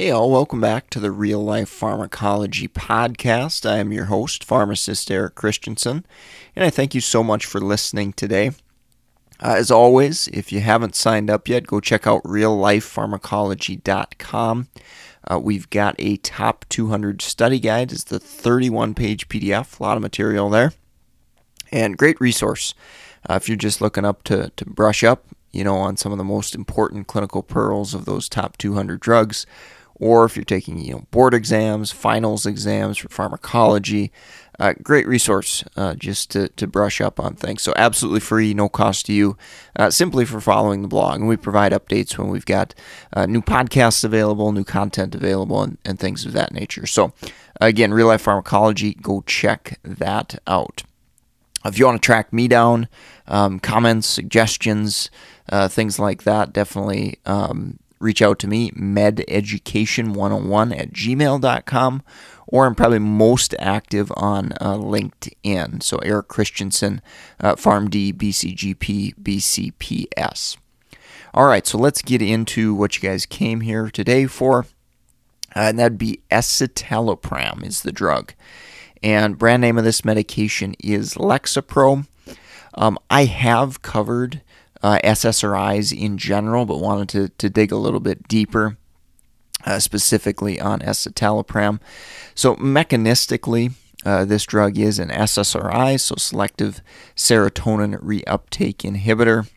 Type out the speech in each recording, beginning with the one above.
Hey, all, welcome back to the Real Life Pharmacology Podcast. I am your host, pharmacist Eric Christensen, and I thank you so much for listening today. Uh, as always, if you haven't signed up yet, go check out reallifepharmacology.com. Uh, we've got a top 200 study guide. It's the 31 page PDF, a lot of material there, and great resource uh, if you're just looking up to, to brush up, you know, on some of the most important clinical pearls of those top 200 drugs or if you're taking you know board exams, finals exams for pharmacology. Uh, great resource uh, just to, to brush up on things. So absolutely free, no cost to you, uh, simply for following the blog. And we provide updates when we've got uh, new podcasts available, new content available, and, and things of that nature. So again, real life pharmacology, go check that out. If you want to track me down, um, comments, suggestions, uh, things like that, definitely um, reach out to me, mededucation101 at gmail.com, or I'm probably most active on uh, LinkedIn. So Eric Christensen, uh, PharmD, BCGP, BCPS. All right, so let's get into what you guys came here today for. Uh, and that'd be escitalopram is the drug. And brand name of this medication is Lexapro. Um, I have covered uh, SSRIs in general, but wanted to, to dig a little bit deeper, uh, specifically on escitalopram. So, mechanistically, uh, this drug is an SSRI, so selective serotonin reuptake inhibitor.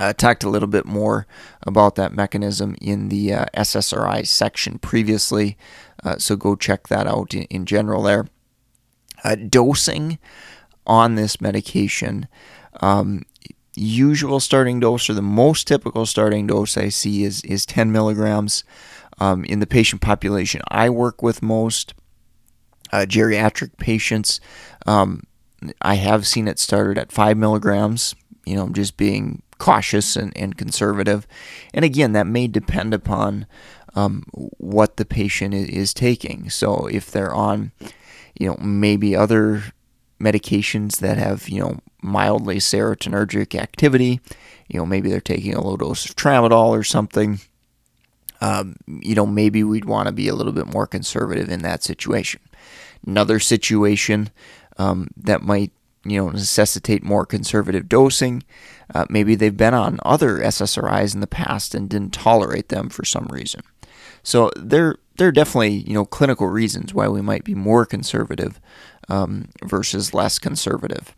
I talked a little bit more about that mechanism in the uh, SSRI section previously, uh, so go check that out in, in general there. Uh, dosing on this medication um, usual starting dose or the most typical starting dose I see is, is 10 milligrams. Um, in the patient population I work with most, uh, geriatric patients, um, I have seen it started at 5 milligrams, you know, just being cautious and, and conservative. And again, that may depend upon um, what the patient is taking. So if they're on, you know, maybe other medications that have, you know, mildly serotonergic activity. You know, maybe they're taking a low dose of tramadol or something. Um, you know, maybe we'd want to be a little bit more conservative in that situation. Another situation um, that might, you know, necessitate more conservative dosing. Uh, maybe they've been on other SSRIs in the past and didn't tolerate them for some reason. So there, there are definitely, you know, clinical reasons why we might be more conservative um, versus less conservative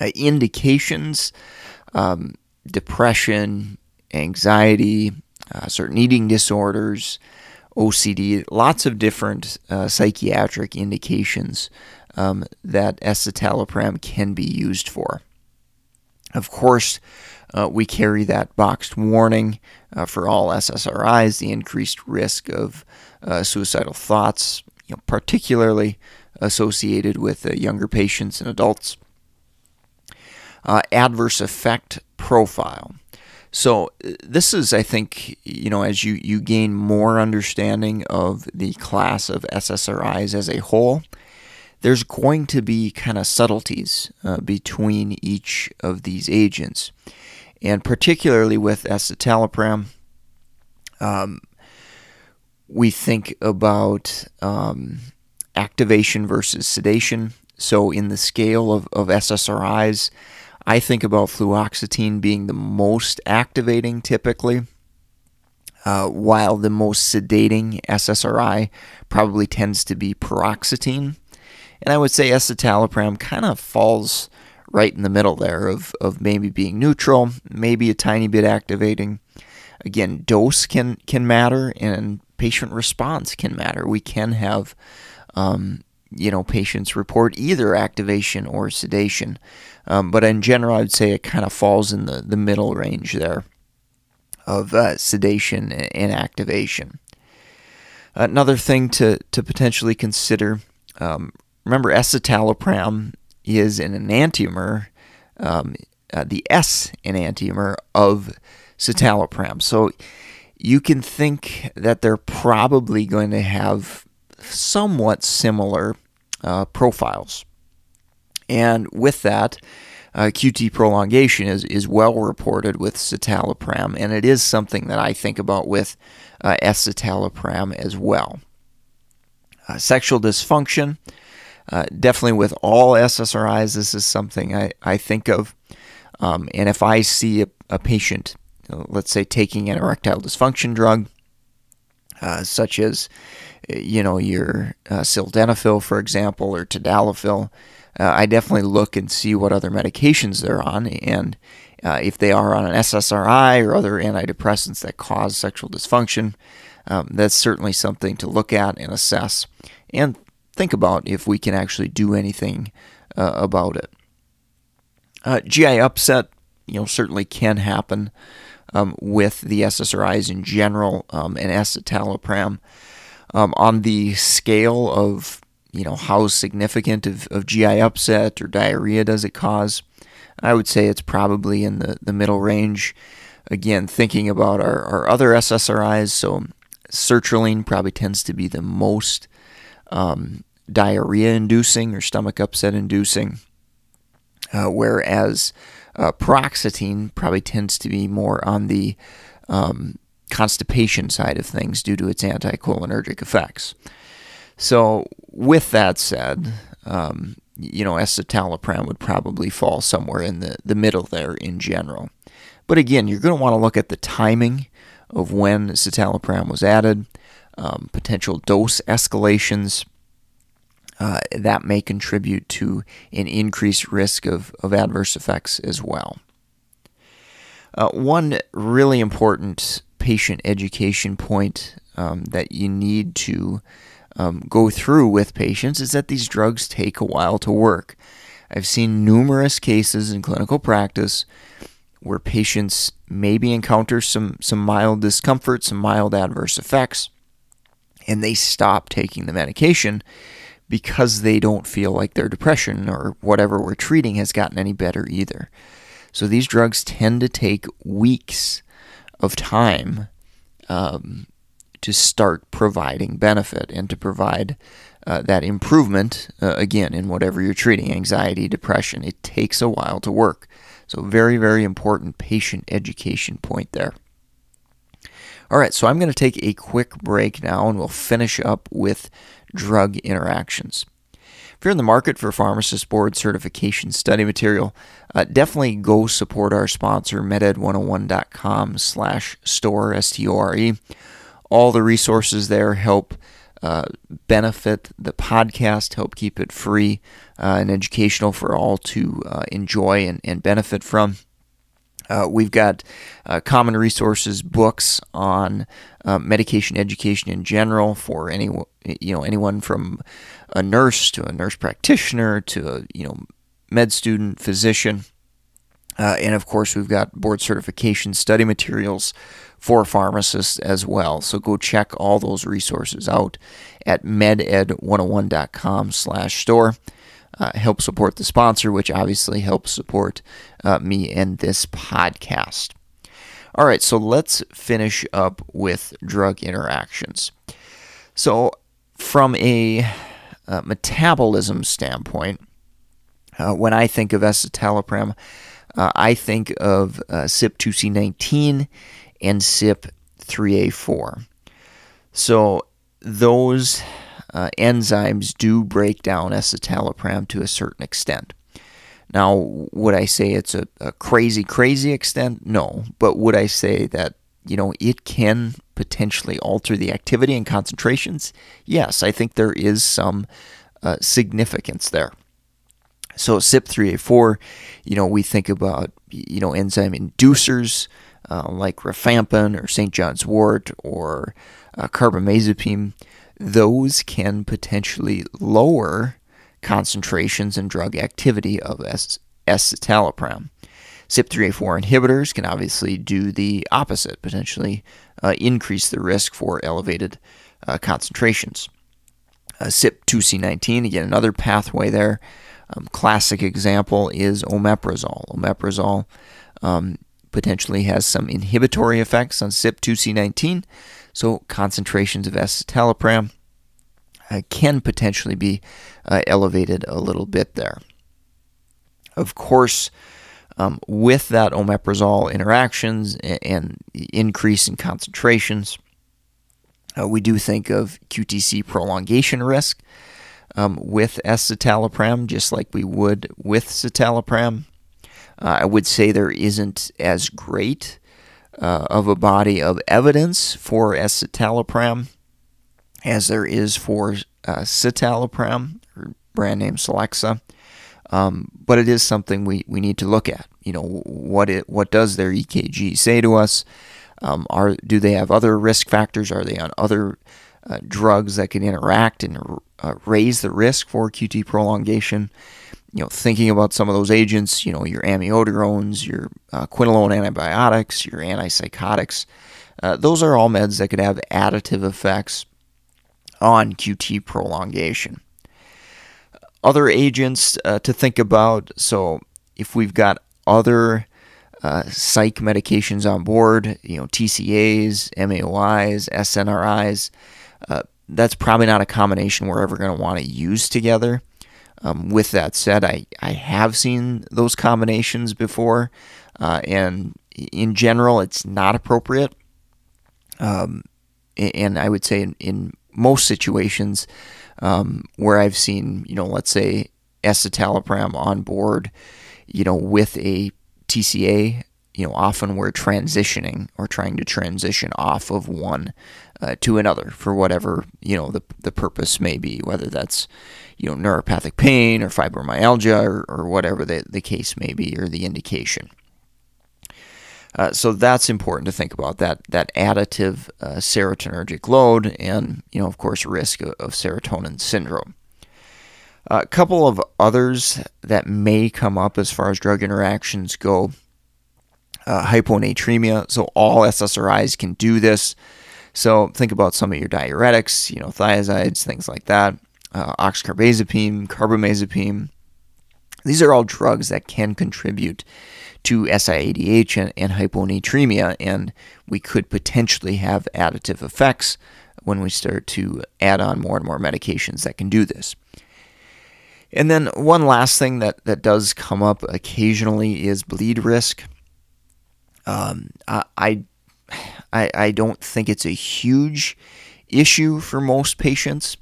uh, indications um, depression, anxiety, uh, certain eating disorders, OCD, lots of different uh, psychiatric indications um, that escitalopram can be used for. Of course, uh, we carry that boxed warning uh, for all SSRIs, the increased risk of uh, suicidal thoughts, you know, particularly associated with uh, younger patients and adults uh, adverse effect profile. So uh, this is, I think, you know, as you, you gain more understanding of the class of SSRIs as a whole, there's going to be kind of subtleties uh, between each of these agents. And particularly with escitalopram, um, we think about um, activation versus sedation. So in the scale of, of SSRIs, I think about fluoxetine being the most activating typically, uh, while the most sedating SSRI probably tends to be paroxetine. And I would say escitalopram kind of falls right in the middle there of, of maybe being neutral, maybe a tiny bit activating. Again, dose can, can matter and patient response can matter. We can have um, you know patients report either activation or sedation. Um, but in general, I'd say it kind of falls in the, the middle range there of uh, sedation and activation. Another thing to, to potentially consider um, remember, escitalopram is an enantiomer, um, uh, the S enantiomer of citalopram. So you can think that they're probably going to have somewhat similar uh, profiles. And with that, uh, QT prolongation is, is well reported with citalopram, and it is something that I think about with uh, escitalopram as well. Uh, sexual dysfunction, uh, definitely with all SSRIs, this is something I, I think of. Um, and if I see a, a patient, let's say taking an erectile dysfunction drug, uh, such as you know your uh, sildenafil, for example, or tadalafil, uh, I definitely look and see what other medications they're on, and uh, if they are on an SSRI or other antidepressants that cause sexual dysfunction, um, that's certainly something to look at and assess, and think about if we can actually do anything uh, about it. Uh, GI upset, you know, certainly can happen um, with the SSRIs in general um, and escitalopram. Um, on the scale of you know how significant of, of GI upset or diarrhea does it cause, I would say it's probably in the, the middle range. Again, thinking about our, our other SSRIs, so sertraline probably tends to be the most um, diarrhea inducing or stomach upset inducing, uh, whereas uh, paroxetine probably tends to be more on the um, constipation side of things due to its anticholinergic effects. So, with that said, um, you know, escitalopram would probably fall somewhere in the, the middle there in general. But again, you're going to want to look at the timing of when citalopram was added, um, potential dose escalations, uh, that may contribute to an increased risk of, of adverse effects as well. Uh, one really important patient education point um, that you need to um, go through with patients is that these drugs take a while to work. I've seen numerous cases in clinical practice where patients maybe encounter some, some mild discomfort, some mild adverse effects, and they stop taking the medication because they don't feel like their depression or whatever we're treating has gotten any better either. So these drugs tend to take weeks of time um, to start providing benefit and to provide uh, that improvement, uh, again, in whatever you're treating anxiety, depression. It takes a while to work. So, very, very important patient education point there. All right, so I'm going to take a quick break now and we'll finish up with drug interactions. If you're in the market for pharmacist board certification study material, uh, definitely go support our sponsor, meded101.com slash store, S-T-O-R-E. All the resources there help uh, benefit the podcast, help keep it free uh, and educational for all to uh, enjoy and, and benefit from. Uh, we've got uh, common resources, books on uh, medication education in general for any you know anyone from a nurse to a nurse practitioner to a you know med student, physician, uh, and of course we've got board certification study materials for pharmacists as well. So go check all those resources out at meded101.com/store uh, help support the sponsor, which obviously helps support uh, me and this podcast. All right, so let's finish up with drug interactions. So, from a uh, metabolism standpoint, uh, when I think of escitalopram, uh, I think of uh, CYP2C19 and CYP3A4. So, those uh, enzymes do break down escitalopram to a certain extent. Now, would I say it's a, a crazy, crazy extent? No. But would I say that, you know, it can potentially alter the activity and concentrations? Yes, I think there is some uh, significance there. So CYP3A4, you know, we think about, you know, enzyme inducers uh, like rifampin or St. John's wort or uh, carbamazepine those can potentially lower concentrations and drug activity of escitalopram. CYP3A4 inhibitors can obviously do the opposite, potentially uh, increase the risk for elevated uh, concentrations. Uh, CYP2C19, again, another pathway there. Um, classic example is omeprazole. Omeprazole um, potentially has some inhibitory effects on CYP2C19, so concentrations of escitalopram uh, can potentially be uh, elevated a little bit there. Of course, um, with that omeprazole interactions and, and increase in concentrations, uh, we do think of QTC prolongation risk um, with escitalopram, just like we would with citalopram. Uh, I would say there isn't as great uh, of a body of evidence for escitalopram as there is for uh, citalopram, or brand name Celexa. Um, but it is something we, we need to look at. You know, what it what does their EKG say to us? Um, are do they have other risk factors? Are they on other uh, drugs that can interact and uh, raise the risk for QT prolongation? You know, thinking about some of those agents, you know, your amiodarones, your uh, quinolone antibiotics, your antipsychotics, uh, those are all meds that could have additive effects on QT prolongation. Other agents uh, to think about. So, if we've got other uh, psych medications on board, you know, TCAs, MAOIs, SNRIs. Uh, that's probably not a combination we're ever going to want to use together. Um, with that said, I, I have seen those combinations before, uh, and in general, it's not appropriate. Um, and I would say in, in most situations um, where I've seen, you know, let's say escitalopram on board, you know, with a TCA, you know, often we're transitioning or trying to transition off of one uh, to another for whatever, you know, the, the purpose may be, whether that's, you know, neuropathic pain or fibromyalgia or, or whatever the, the case may be or the indication. Uh, so that's important to think about that that additive uh, serotonergic load and you know of course risk of, of serotonin syndrome. A couple of others that may come up as far as drug interactions go uh, hyponatremia. So, all SSRIs can do this. So, think about some of your diuretics, you know, thiazides, things like that, uh, oxcarbazepine, carbamazepine. These are all drugs that can contribute to SIADH and, and hyponatremia, and we could potentially have additive effects when we start to add on more and more medications that can do this. And then one last thing that, that does come up occasionally is bleed risk. Um, I, I, I don't think it's a huge issue for most patients.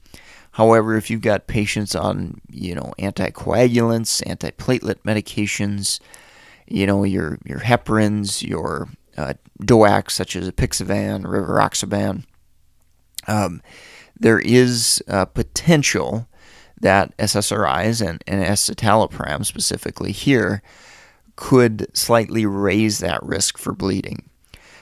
However, if you've got patients on, you know, anticoagulants, antiplatelet medications, you know, your your heparins, your uh, DOACs such as apixaban, rivaroxaban, um, there is potential that SSRIs and, and escitalopram specifically here could slightly raise that risk for bleeding.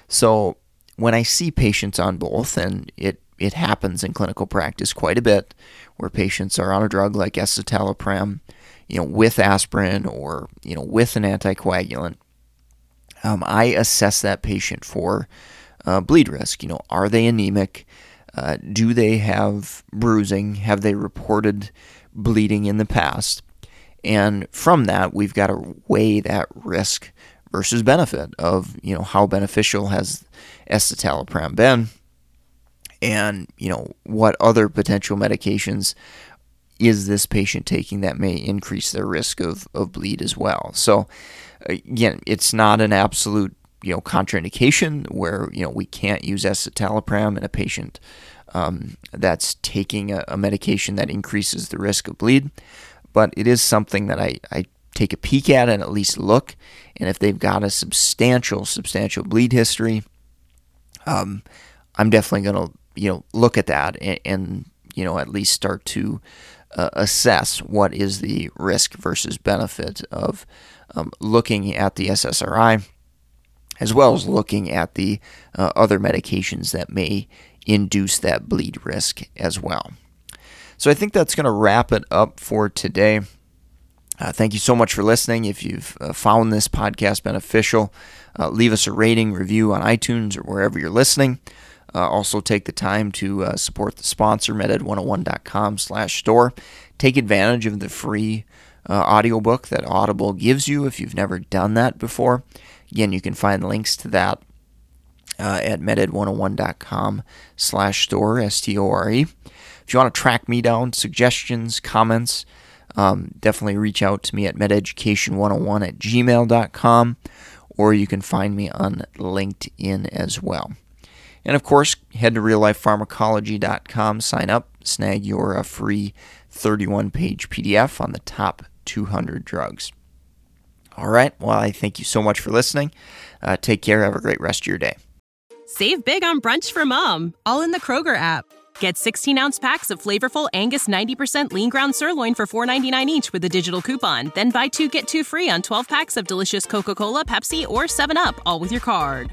So when I see patients on both, and it, it happens in clinical practice quite a bit, where patients are on a drug like escitalopram, you know, with aspirin or you know with an anticoagulant, um, I assess that patient for uh, bleed risk. You know, are they anemic? Uh, do they have bruising? Have they reported bleeding in the past? And from that, we've got to weigh that risk versus benefit of, you know, how beneficial has escitalopram been and, you know, what other potential medications is this patient taking that may increase their risk of, of bleed as well. So, again, it's not an absolute you know contraindication where you know we can't use escitalopram in a patient um, that's taking a, a, medication that increases the risk of bleed, but it is something that I, I take a peek at and at least look. And if they've got a substantial substantial bleed history, um, I'm definitely going to you know look at that and, and you know at least start to uh, assess what is the risk versus benefit of um, looking at the SSRI as well as looking at the uh, other medications that may induce that bleed risk as well. So I think that's going to wrap it up for today. Uh, thank you so much for listening. If you've uh, found this podcast beneficial, uh, leave us a rating, review on iTunes or wherever you're listening. Uh, also, take the time to uh, support the sponsor, meded101.com slash store. Take advantage of the free uh, audiobook that Audible gives you if you've never done that before. Again, you can find links to that uh, at meded101.com slash store, S-T-O-R-E. If you want to track me down, suggestions, comments, um, definitely reach out to me at mededucation101 at gmail.com or you can find me on LinkedIn as well. And of course, head to reallifepharmacology.com, sign up, snag your uh, free 31 page PDF on the top 200 drugs. All right, well, I thank you so much for listening. Uh, take care. Have a great rest of your day. Save big on brunch for mom, all in the Kroger app. Get 16 ounce packs of flavorful Angus 90% lean ground sirloin for $4.99 each with a digital coupon. Then buy two get two free on 12 packs of delicious Coca Cola, Pepsi, or 7UP, all with your card.